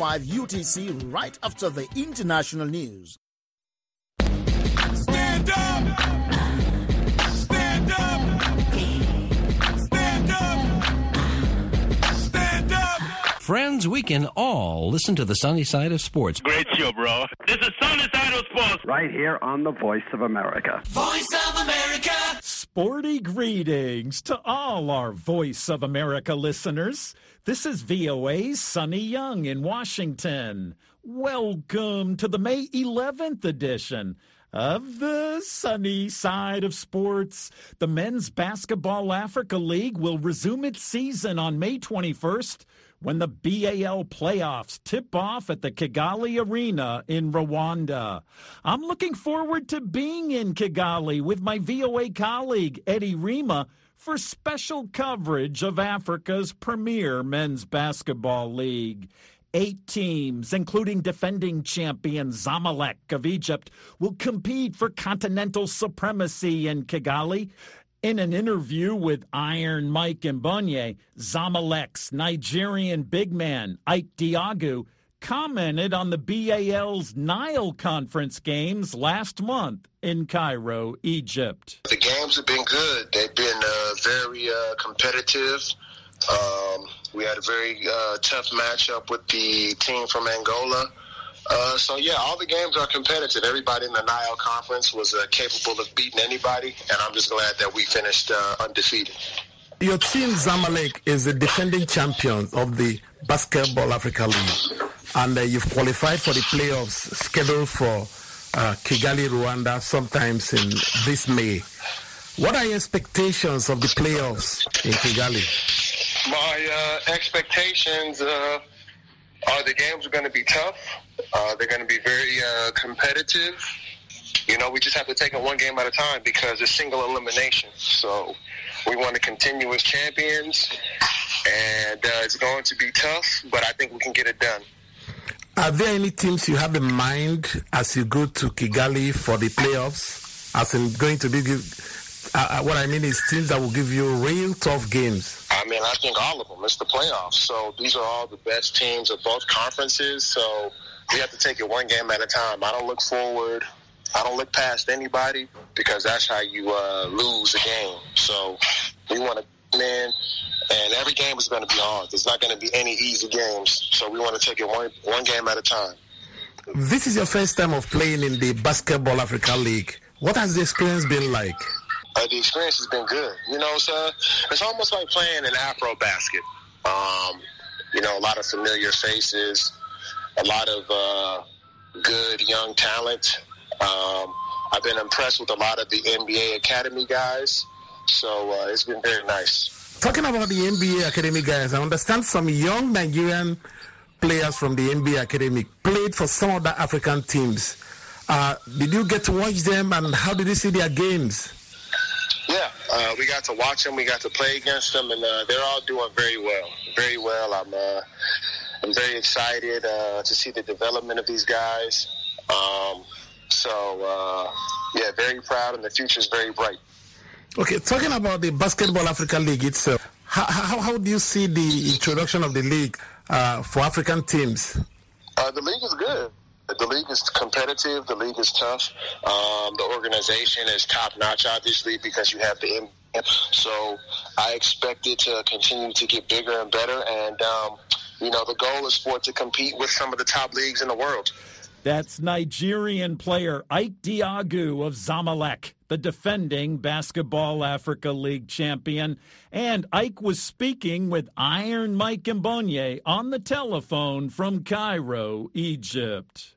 5 UTC right after the international news. Stand up! Stand up! Stand up! Stand up! Friends, we can all listen to the sunny side of sports. Great show, bro. This is Sunny Side of Sports. right here on the Voice of America. Voice of America! Sporty greetings to all our Voice of America listeners. This is VOA's Sonny Young in Washington. Welcome to the May 11th edition of the sunny side of sports. The Men's Basketball Africa League will resume its season on May 21st when the BAL playoffs tip off at the Kigali Arena in Rwanda. I'm looking forward to being in Kigali with my VOA colleague Eddie Rima for special coverage of Africa's premier men's basketball league. Eight teams, including defending champion Zamalek of Egypt, will compete for continental supremacy in Kigali. In an interview with Iron Mike and Mbonye, Zamalek's Nigerian big man, Ike Diogu, commented on the BAL's Nile Conference games last month in Cairo, Egypt. The games have been good. They've been uh, very uh, competitive. Um, we had a very uh, tough matchup with the team from Angola. Uh, so yeah, all the games are competitive. Everybody in the Nile Conference was uh, capable of beating anybody, and I'm just glad that we finished uh, undefeated. Your team Zamalek is the defending champion of the Basketball Africa League, and uh, you've qualified for the playoffs scheduled for uh, Kigali, Rwanda, sometimes in this May. What are your expectations of the playoffs in Kigali? My uh, expectations uh, the games are going to be tough. Uh, they're going to be very uh, competitive. You know, we just have to take it one game at a time because it's single elimination. So we want to continue as champions, and uh, it's going to be tough, but I think we can get it done. Are there any teams you have in mind as you go to Kigali for the playoffs? As in going to be, uh, uh, what I mean is teams that will give you real tough games. I mean, I think all of them. It's the playoffs. So these are all the best teams of both conferences. So we have to take it one game at a time. I don't look forward. I don't look past anybody because that's how you uh, lose a game. So we want to come in, and every game is going to be hard. There's not going to be any easy games. So we want to take it one one game at a time. This is your first time of playing in the Basketball Africa League. What has the experience been like? Uh, the experience has been good. You know, uh, it's almost like playing an AfroBasket. Um, you know, a lot of familiar faces, a lot of uh, good young talent. Um, I've been impressed with a lot of the NBA Academy guys, so uh, it's been very nice. Talking about the NBA Academy guys, I understand some young Nigerian players from the NBA Academy played for some of the African teams. Uh, did you get to watch them and how did you see their games? Yeah, uh, we got to watch them. We got to play against them, and uh, they're all doing very well. Very well. I'm uh, I'm very excited uh, to see the development of these guys. Um, so uh, yeah, very proud, and the future is very bright. Okay, talking about the Basketball Africa League itself, how, how, how do you see the introduction of the league uh, for African teams? Uh, the league is good. The league is competitive. The league is tough. Um, the organization is top notch, obviously, because you have the. So I expect it to continue to get bigger and better. And um, you know, the goal is for it to compete with some of the top leagues in the world. That's Nigerian player Ike Diogu of Zamalek, the defending Basketball Africa League champion. And Ike was speaking with Iron Mike Mbonye on the telephone from Cairo, Egypt.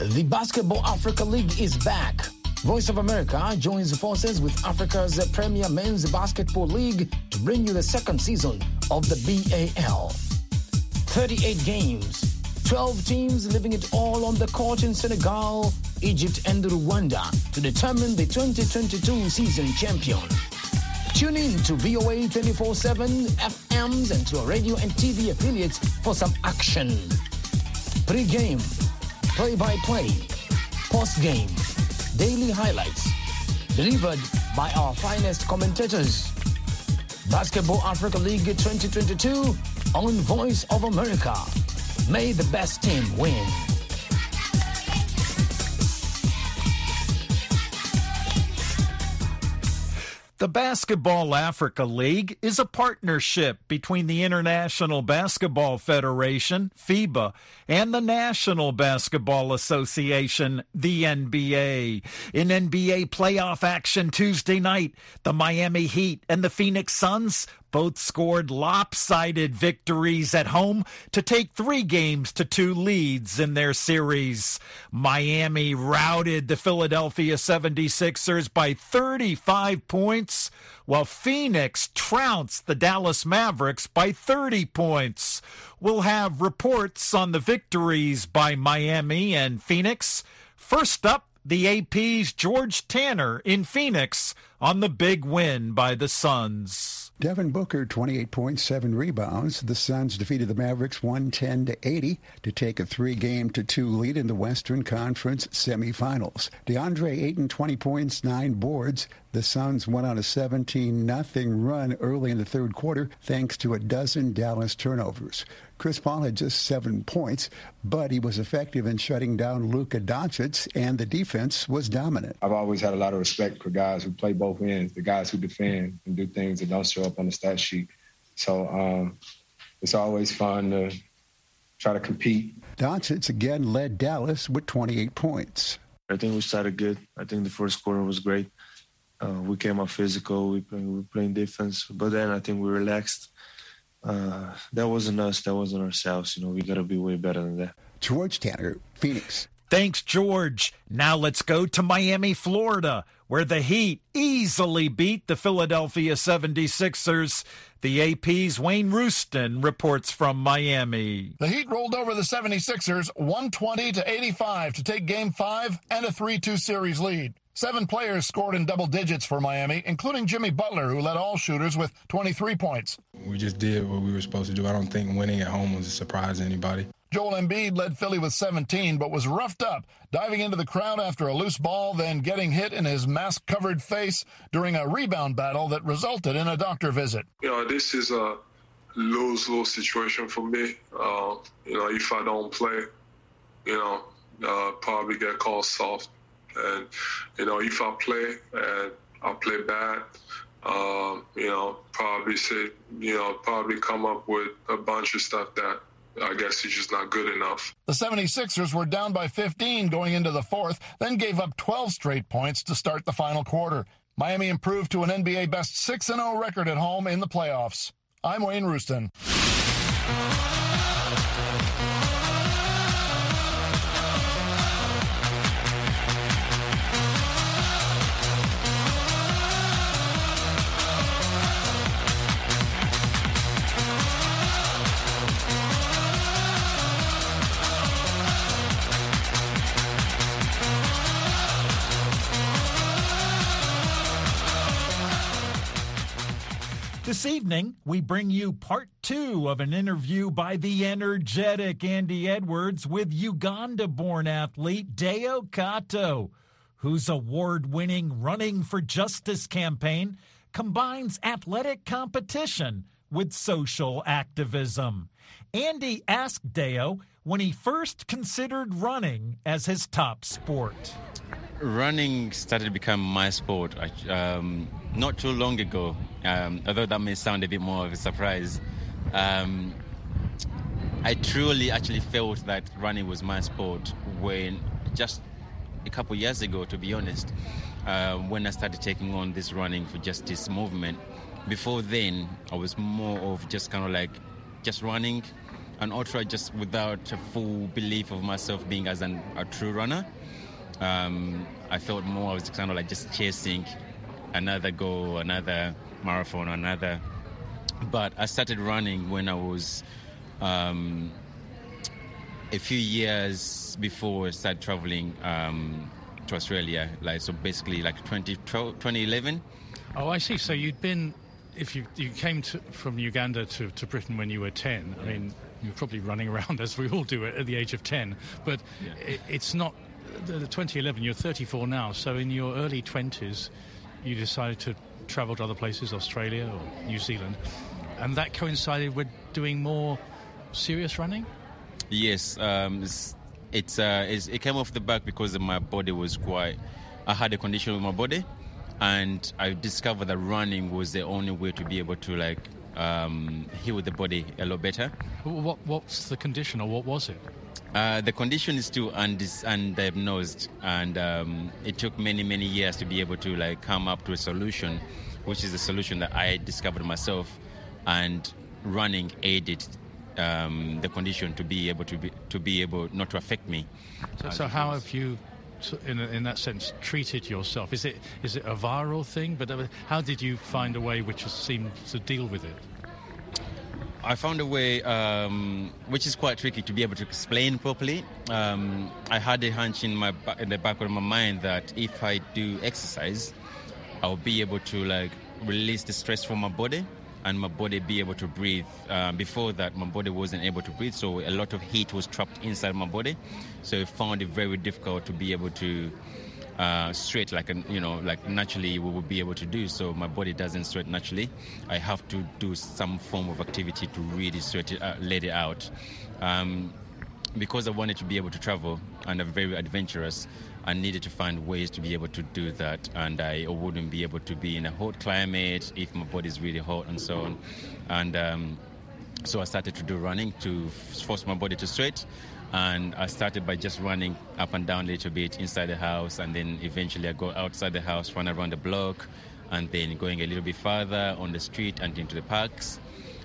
The Basketball Africa League is back. Voice of America joins forces with Africa's premier men's basketball league to bring you the second season of the BAL. 38 games, 12 teams living it all on the court in Senegal, Egypt, and Rwanda to determine the 2022 season champion. Tune in to VOA 24 7 FMs and to our radio and TV affiliates for some action. Pre game, play by play, post game, daily highlights, delivered by our finest commentators. Basketball Africa League 2022 on Voice of America. May the best team win. The Basketball Africa League is a partnership between the International Basketball Federation, FIBA, and the National Basketball Association, the NBA. In NBA playoff action Tuesday night, the Miami Heat and the Phoenix Suns both scored lopsided victories at home to take three games to two leads in their series. Miami routed the Philadelphia 76ers by 35 points, while Phoenix trounced the Dallas Mavericks by 30 points. We'll have reports on the victories by Miami and Phoenix. First up, the AP's George Tanner in Phoenix on the big win by the Suns. Devin Booker, 28.7 rebounds. The Suns defeated the Mavericks 110 to 80 to take a three-game to two lead in the Western Conference semifinals. DeAndre Ayton, 20 points, nine boards. The Suns went on a 17 0 run early in the third quarter thanks to a dozen Dallas turnovers. Chris Paul had just seven points, but he was effective in shutting down Luka Doncic, and the defense was dominant. I've always had a lot of respect for guys who play both ends, the guys who defend and do things that don't show up on the stat sheet. So um, it's always fun to try to compete. Doncic again led Dallas with 28 points. I think we started good. I think the first quarter was great. Uh, we came out physical. We, play, we were playing defense, but then I think we relaxed. Uh, that wasn't us. That wasn't ourselves. You know, we got to be way better than that. George Tanner, Phoenix. Thanks, George. Now let's go to Miami, Florida, where the Heat easily beat the Philadelphia 76ers. The AP's Wayne Rooston reports from Miami. The Heat rolled over the 76ers 120 to 85 to take game five and a 3 2 series lead. Seven players scored in double digits for Miami, including Jimmy Butler, who led all shooters with 23 points. We just did what we were supposed to do. I don't think winning at home was a surprise to anybody. Joel Embiid led Philly with 17, but was roughed up, diving into the crowd after a loose ball, then getting hit in his mask covered face during a rebound battle that resulted in a doctor visit. You know, this is a lose lose situation for me. Uh, you know, if I don't play, you know, uh, probably get called soft. And, you know, if I play and I play bad, um, you know, probably say, you know, probably come up with a bunch of stuff that I guess he's just not good enough. The 76ers were down by 15 going into the fourth, then gave up 12 straight points to start the final quarter. Miami improved to an NBA best 6 0 record at home in the playoffs. I'm Wayne Rooston. This evening, we bring you part two of an interview by the energetic Andy Edwards with Uganda born athlete Deo Kato, whose award winning Running for Justice campaign combines athletic competition with social activism. Andy asked Deo when he first considered running as his top sport. Running started to become my sport um, not too long ago, um, although that may sound a bit more of a surprise. Um, I truly actually felt that running was my sport when just a couple years ago, to be honest, uh, when I started taking on this running for justice movement. Before then, I was more of just kind of like just running an ultra just without a full belief of myself being as an, a true runner. Um, I felt more I was kind of like just chasing another goal, another marathon, another. But I started running when I was um, a few years before I started traveling um, to Australia. Like so, basically like 2012, 2011. Oh, I see. So you'd been, if you you came to, from Uganda to, to Britain when you were 10. I mean, you're probably running around as we all do at, the age of 10. But Yeah. it, it's not the, the 2011. You're 34 now. So in your early 20s, you decided to travel to other places, Australia or New Zealand, and that coincided with doing more serious running. Yes, um, it's, it's, uh, it's, it came off the back because my body was quite. I had a condition with my body, and I discovered that running was the only way to be able to like um, heal the body a lot better. What what's the condition, or what was it? Uh, the condition is still undis- undiagnosed, and um, it took many many years to be able to like come up to a solution, which is the solution that I discovered myself, and running aided um, the condition to be able to be to be able not to affect me. So, so how have you, in, in that sense, treated yourself? Is it is it a viral thing? But uh, how did you find a way which has seemed to deal with it? I found a way, um, which is quite tricky to be able to explain properly. Um, I had a hunch in my in the back of my mind that if I do exercise, I'll be able to like release the stress from my body, and my body be able to breathe. Uh, before that, my body wasn't able to breathe, so a lot of heat was trapped inside my body. So I found it very difficult to be able to uh, like a, you know like naturally we would be able to do. So my body doesn't sweat naturally. I have to do some form of activity to really sweat it, uh, let it out. Um, because I wanted to be able to travel and I'm very adventurous, I needed to find ways to be able to do that. And I wouldn't be able to be in a hot climate if my body is really hot and so on. And um, so I started to do running to force my body to sweat. And I started by just running up and down a little bit inside the house, and then eventually I go outside the house, run around the block, and then going a little bit further on the street and into the parks.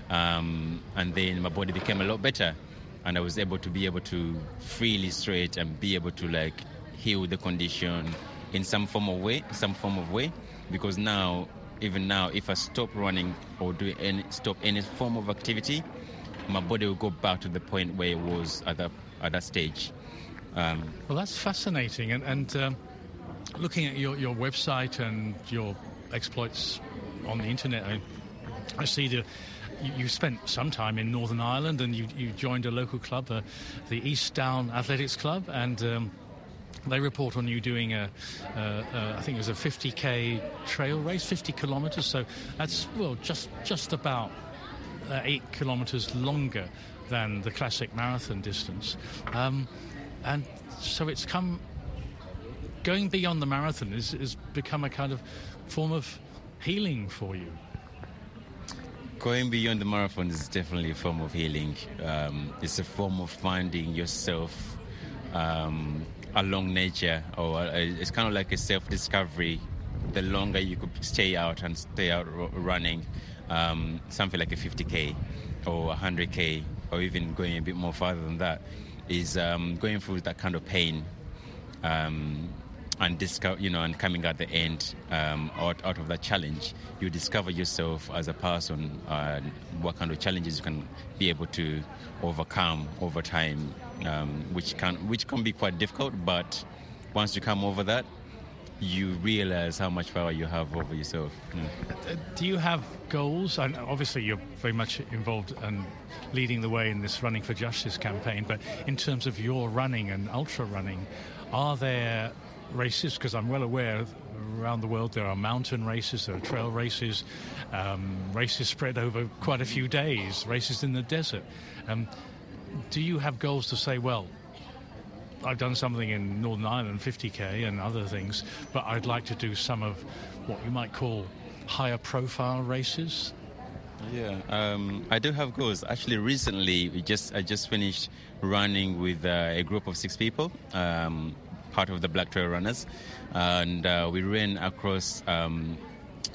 Um, and then my body became a lot better, and I was able to be able to freely sweat and be able to like heal the condition in some form of way, some form of way, because now, even now, if I stop running or do any stop any form of activity, my body will go back to the point where it was at that at that stage. Um, Well, that's fascinating. And, and um, looking at your, your website and your exploits on the internet, I, I see that you, you spent some time in Northern Ireland and you, you joined a local club, uh, the East Down Athletics Club, and um, they report on you doing a, uh, uh, I think it was a 50k trail race, 50 kilometres. So that's well, just just about uh, eight kilometres longer than the classic marathon distance. Um, and so it's come going beyond the marathon is, is become a kind of form of healing for you. going beyond the marathon is definitely a form of healing. Um, it's a form of finding yourself um, along nature, or uh, it's kind of like a self-discovery. The longer you could stay out and stay out running, um, something like a 50k or 100k, or even going a bit more farther than that, is um, going through that kind of pain. Um, and discover, you know, and coming at the end um, out, out of that challenge, you discover yourself as a person, uh, what kind of challenges you can be able to overcome over time, um, which can which can be quite difficult. But once you come over that, you realize how much power you have over yourself. Mm. Uh, Do you have goals? And obviously, you're very much involved and leading the way in this Running for Justice campaign. But in terms of your running and ultra running, are there races? Because I'm well aware around the world there are mountain races, there are trail races, um, races spread over quite a few days, races in the desert. Um, do you have goals to say, well, I've done something in Northern Ireland, 50k, and other things, but I'd like to do some of what you might call higher profile races. Yeah, um, I do have goals. Actually, recently, we just I just finished running with uh, a group of six people, um, part of the Black Trail Runners, and uh, we ran across um,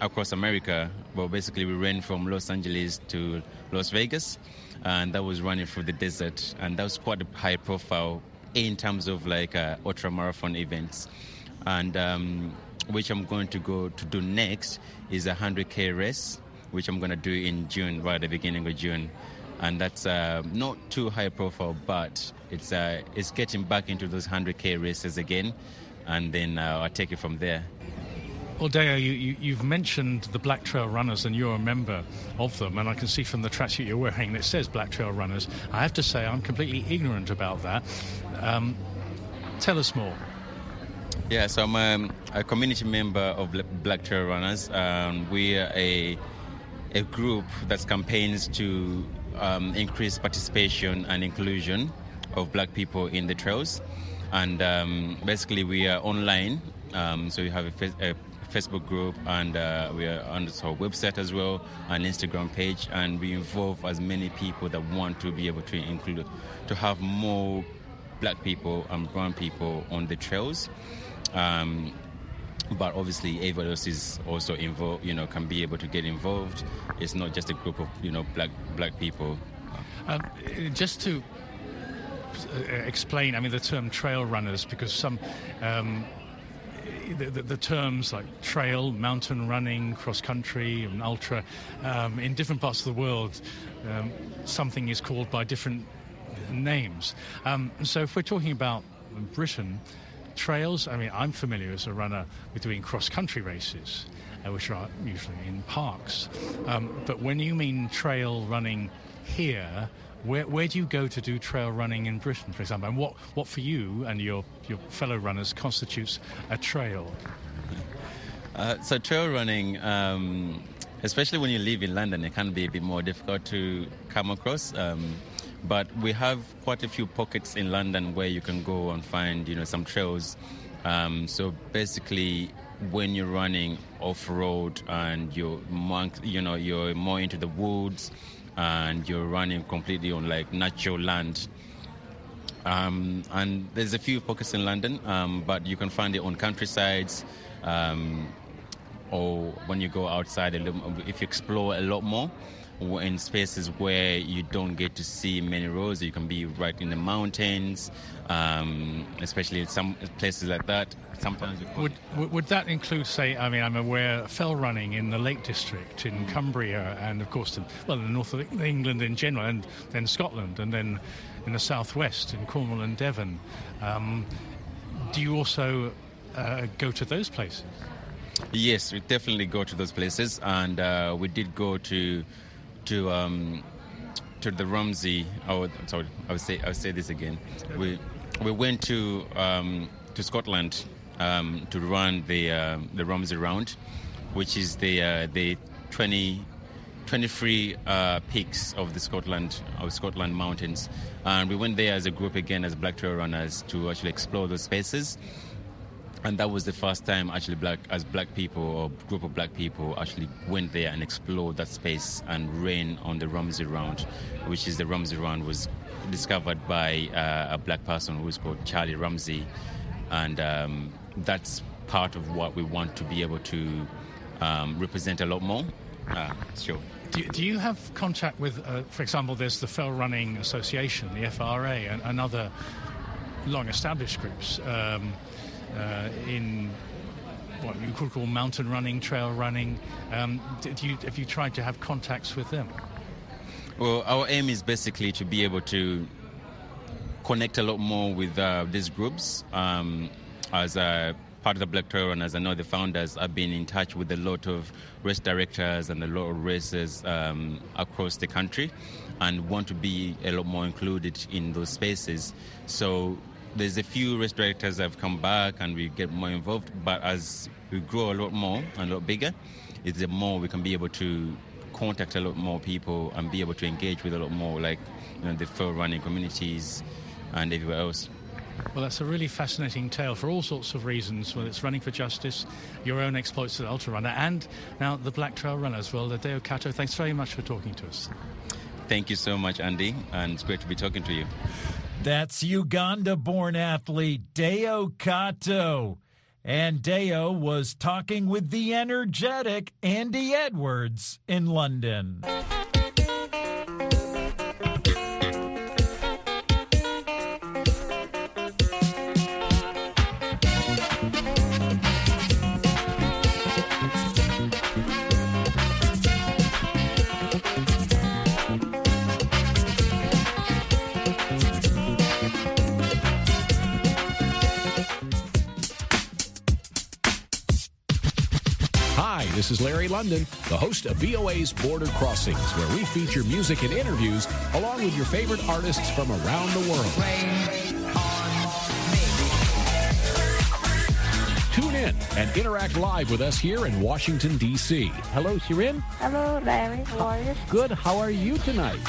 across America. Well, basically, we ran from Los Angeles to Las Vegas, and that was running through the desert, and that was quite a high profile in terms of like uh, ultra marathon events, and um, which I'm going to go to do next is a 100k race, which I'm going to do in June, right at the beginning of June, and that's uh, not too high profile, but it's uh, it's getting back into those 100k races again, and then uh, I'll take it from there. Well, Deo, you, you, you've mentioned the Black Trail Runners, and you're a member of them, and I can see from the tracksuit you're wearing that says Black Trail Runners. I have to say, I'm completely ignorant about that. Um, tell us more. Yeah, so I'm um, a community member of Black Trail Runners. Um, we are a a group that campaigns to um, increase participation and inclusion of Black people in the trails. And um, basically, we are online. Um, so we have a, a Facebook group, and uh, we are on our website as well, an Instagram page, and we involve as many people that want to be able to include, to have more Black people and brown people on the trails. Um, but obviously everybody else is also involved you know can be able to get involved it's not just a group of you know black black people Um, just to uh, explain, I mean, the term trail runners, because some. Um, the, the, the terms like trail, mountain running, cross country, and ultra, um, in different parts of the world, um, something is called by different names. Um, so if we're talking about Britain, trails, I mean, I'm familiar as a runner with doing cross country races, which are usually in parks. Um, but when you mean trail running here, where, where do you go to do trail running in Britain, for example? And what, what for you and your, your fellow runners constitutes a trail? Uh, so trail running, um, especially when you live in London, it can be a bit more difficult to come across. Um, but we have quite a few pockets in London where you can go and find, you know, some trails. Um, so basically, when you're running off road and you're more, you know, you're more into the woods and you're running completely on like natural land. Um, and there's a few pockets in London, um, but you can find it on countrysides, um, or when you go outside a little, if you explore a lot more in spaces where you don't get to see many roads, you can be right in the mountains, um, especially in some places like that. Sometimes Would, would would that include, say, I mean, I'm aware fell running in the Lake District in Cumbria, and of course, the, well, in the north of England in general, and then Scotland, and then in the southwest in Cornwall and Devon. Um, do you also uh, go to those places? Yes, we definitely go to those places, and uh, we did go to to um, to the Ramsay. Oh, I'm sorry, I would say I would say this again. We we went to um, to Scotland um, to run the uh, the Ramsay Round, which is the uh, the 20, 23 uh, peaks of the Scotland of Scotland mountains, and we went there as a group again as Black Trail runners to actually explore those spaces and that was the first time actually black as black people or group of black people actually went there and explored that space and ran on the Ramsay Round, which is the Ramsay Round was discovered by uh, a black person who is called Charlie Ramsay, and um, that's part of what we want to be able to um, represent a lot more. Uh, sure. Do, do you have contact with, uh, for example, there's the Fell Running Association, the FRA, and, and other long-established groups um, in what you could call mountain running, trail running. Um, do you, have you tried to have contacts with them? Well, our aim is basically to be able to connect a lot more with uh, these groups. Um, as a part of the Black Trail Runners, I know the founders have been in touch with a lot of race directors and a lot of races um, across the country and want to be a lot more included in those spaces. So there's a few race directors that have come back and we get more involved, but as we grow a lot more and a lot bigger, it's the more we can be able to contact a lot more people and be able to engage with a lot more, like you know, the trail running communities and everywhere else. Well, that's a really fascinating tale for all sorts of reasons. Whether it's running for justice, your own exploits as an ultra runner, and now the Black Trail Runners. Well, Deo Kato, thanks very much for talking to us. Thank you so much, Andy, and it's great to be talking to you. That's Uganda born athlete Deo Kato. And Deo was talking with the energetic Andy Edwards in London. This is Larry London, the host of VOA's Border Crossings, where we feature music and interviews along with your favorite artists from around the world. Tune in and interact live with us here in Washington, D.C. Hello, Shirin. Hello, Larry. How are you? Good. How are you tonight?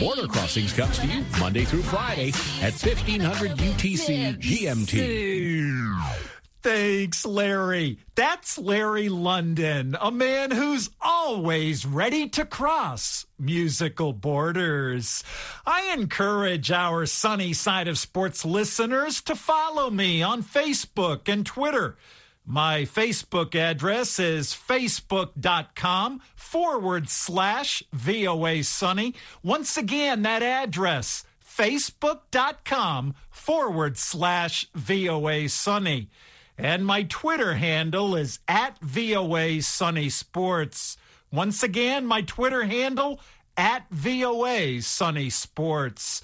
Border Crossings comes to you Monday through Friday at 1500 UTC GMT. Thanks, Larry. That's Larry London, a man who's always ready to cross musical borders. I encourage our sunny side of sports listeners to follow me on Facebook and Twitter. My Facebook address is facebook.com forward slash VOA Sunny. Once again, that address, facebook.com forward slash VOA Sunny. And my Twitter handle is at VOA Sunny Sports. Once again, my Twitter handle at VOA Sunny Sports.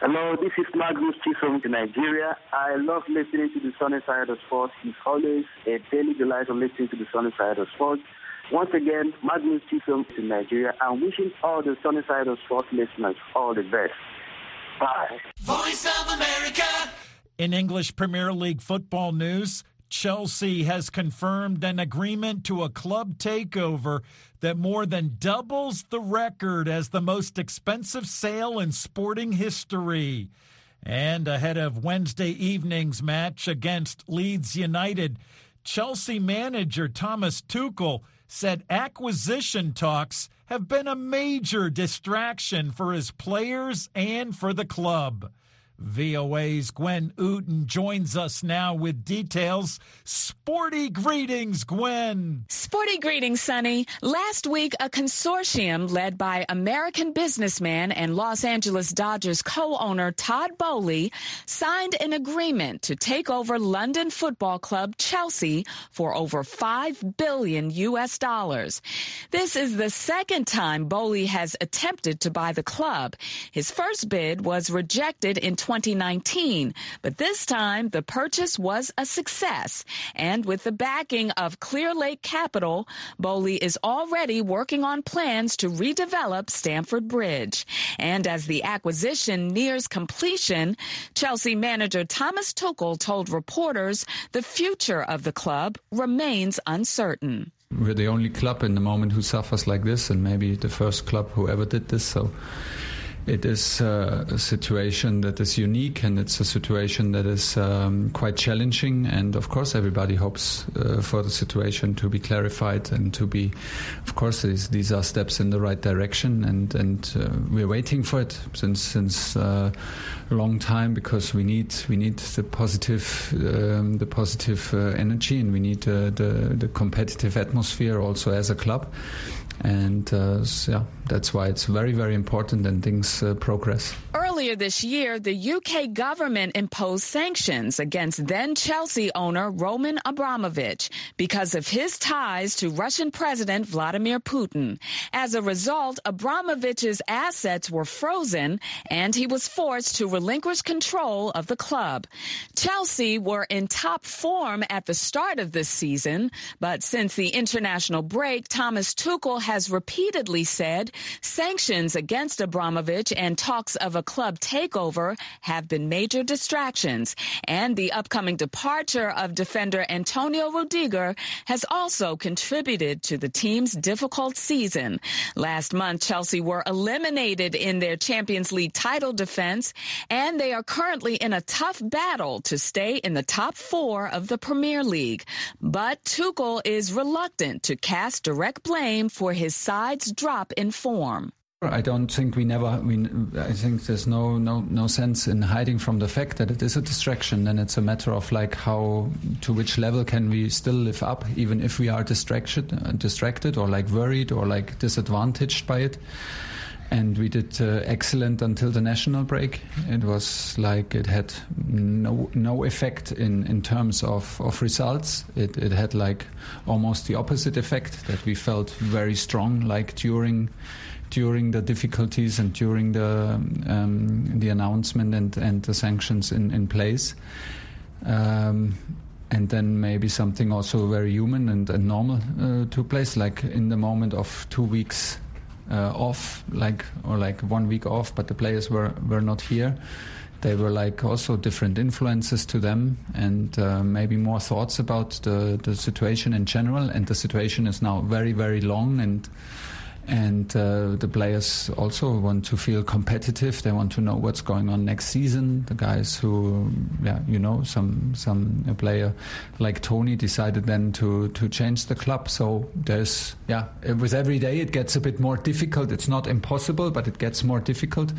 Hello, this is Magnus Chisom in Nigeria. I love listening to the Sunny Side of Sports. It's always a daily delight of listening to the Sunny Side of Sports. Once again, Magnus Chisom in Nigeria. I'm wishing all the Sunny Side of Sports listeners all the best. Bye. Voice of America. In English Premier League football news, Chelsea has confirmed an agreement to a club takeover that more than doubles the record as the most expensive sale in sporting history. And ahead of Wednesday evening's match against Leeds United, Chelsea manager Thomas Tuchel said acquisition talks have been a major distraction for his players and for the club. VOA's Gwen Outen joins us now with details. Sporty greetings, Gwen. Sporty greetings, Sonny. Last week, a consortium led by American businessman and Los Angeles Dodgers co-owner Todd Boehly signed an agreement to take over London football club Chelsea for over 5 billion US dollars. This is the second time Boehly has attempted to buy the club. His first bid was rejected in 2019, but this time the purchase was a success. And with the backing of Clearlake Capital, Boehly is already working on plans to redevelop Stamford Bridge. And as the acquisition nears completion, Chelsea manager Thomas Tuchel told reporters the future of the club remains uncertain. We're the only club in the moment who suffers like this, and maybe the first club who ever did this. So it is uh, a situation that is unique and it's a situation that is um, quite challenging. And of course, everybody hopes uh, for the situation to be clarified and to be, of course, these, these are steps in the right direction. And, and uh, we're waiting for it since, since uh, a long time because we need, we need the positive, um, the positive uh, energy and we need uh, the, the competitive atmosphere also as a club and uh, yeah, that's why it's very, very important and things uh, progress. Earlier this year, the UK government imposed sanctions against then Chelsea owner Roman Abramovich because of his ties to Russian President Vladimir Putin. As a result, Abramovich's assets were frozen and he was forced to relinquish control of the club. Chelsea were in top form at the start of this season, but since the international break, Thomas Tuchel has repeatedly said sanctions against Abramovich and talks of a club takeover have been major distractions. And the upcoming departure of defender Antonio Rudiger has also contributed to the team's difficult season. Last month, Chelsea were eliminated in their Champions League title defense, and they are currently in a tough battle to stay in the top four of the Premier League. But Tuchel is reluctant to cast direct blame for his side's drop in form. I don't think we never. We, I think there's no no no sense in hiding from the fact that it is a distraction. Then it's a matter of like how to which level can we still live up, even if we are distracted, distracted or like worried or like disadvantaged by it. And we did uh, excellent until the national break. It was like it had no no effect in, in terms of, of results. It, it had like almost the opposite effect that we felt very strong like during during the difficulties and during the um, the announcement and, and the sanctions in, in place. Um, and then maybe something also very human and, and normal uh, took place, like in the moment of two weeks uh, off, like or like one week off, but the players were were not here. They were like also different influences to them, and uh, maybe more thoughts about the the situation in general. And the situation is now very very long and and uh, the players also want to feel competitive. They want to know what's going on next season. The guys who, yeah, you know, some some player like Tony decided then to to change the club. So there's yeah, with every day it gets a bit more difficult. It's not impossible, but it gets more difficult,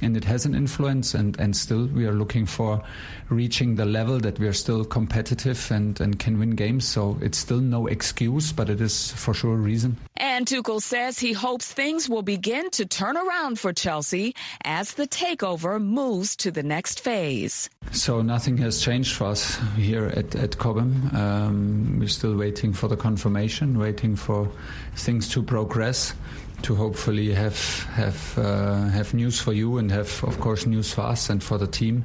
and it has an influence. And and still we are looking for reaching the level that we are still competitive and and can win games. So it's still no excuse, but it is for sure a reason. And Tuchel says he hopes things will begin to turn around for Chelsea as the takeover moves to the next phase. So nothing has changed for us here at, at Cobham. Um, we're still waiting for the confirmation, waiting for things to progress to hopefully have have uh, have news for you and have of course news for us and for the team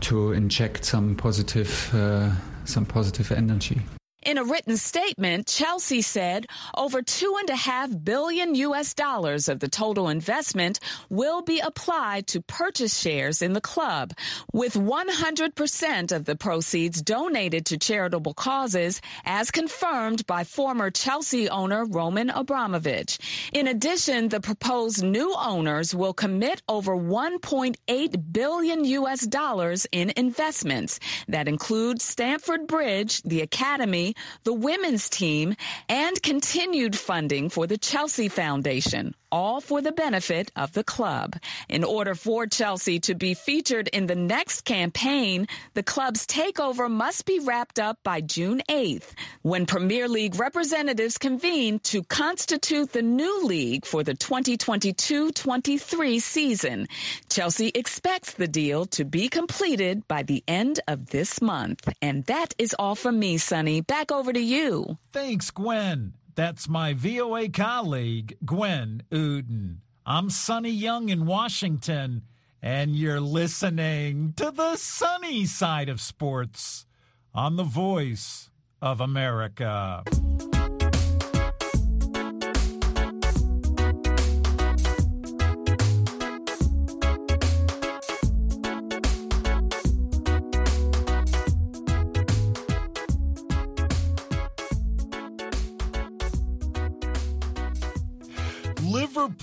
to inject some positive uh, some positive energy. In a written statement, Chelsea said over two and a half billion U.S. dollars of the total investment will be applied to purchase shares in the club, with 100% of the proceeds donated to charitable causes, as confirmed by former Chelsea owner Roman Abramovich. In addition, the proposed new owners will commit over 1.8 billion U.S. dollars in investments that include Stamford Bridge, the Academy, the women's team, and continued funding for the Chelsea Foundation, all for the benefit of the club. In order for Chelsea to be featured in the next campaign, the club's takeover must be wrapped up by June 8th, when Premier League representatives convene to constitute the new league for the 2022-23 season. Chelsea expects the deal to be completed by the end of this month. And that is all from me, Sonny. Back over to you. Thanks, Gwen. That's my VOA colleague, Gwen Outen. I'm Sonny Young in Washington, and you're listening to the sunny side of sports on the voice of America.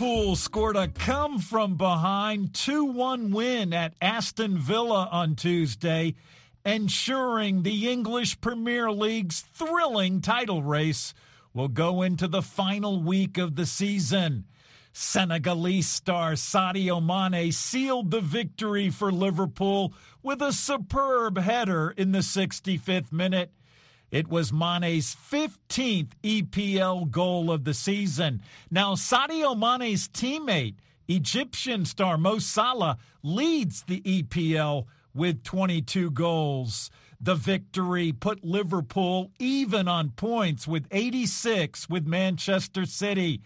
Liverpool scored a come from behind 2 1 win at Aston Villa on Tuesday, ensuring the English Premier League's thrilling title race will go into the final week of the season. Senegalese star Sadio Mane sealed the victory for Liverpool with a superb header in the 65th minute. It was Mane's 15th EPL goal of the season. Now, Sadio Mane's teammate, Egyptian star Mo Salah, leads the EPL with 22 goals. The victory put Liverpool even on points with 86 with Manchester City.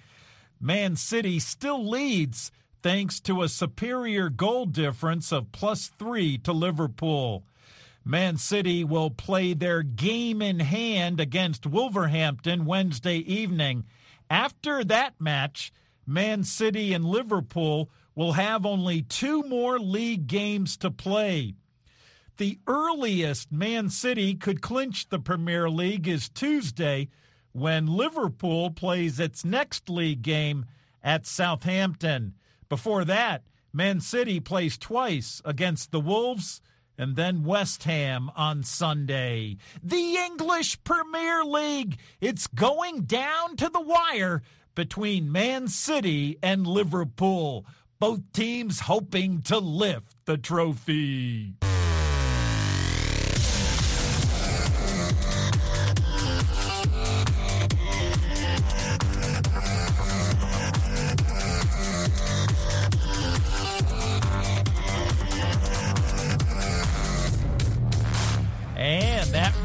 Man City still leads thanks to a superior goal difference of plus three to Liverpool. Man City will play their game in hand against Wolverhampton Wednesday evening. After that match, Man City and Liverpool will have only two more league games to play. The earliest Man City could clinch the Premier League is Tuesday when Liverpool plays its next league game at Southampton. Before that, Man City plays twice against the Wolves and then West Ham on Sunday. The English Premier League. It's going down to the wire between Man City and Liverpool. Both teams hoping to lift the trophy.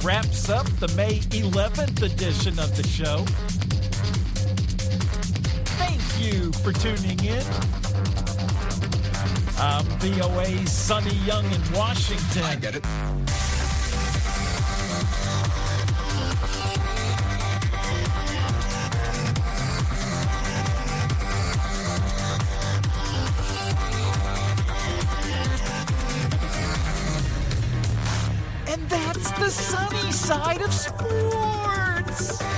Wraps up the May 11th edition of the show. Thank you for tuning in. I'm VOA's Sonny Young in Washington. I get it. sunny side of sports.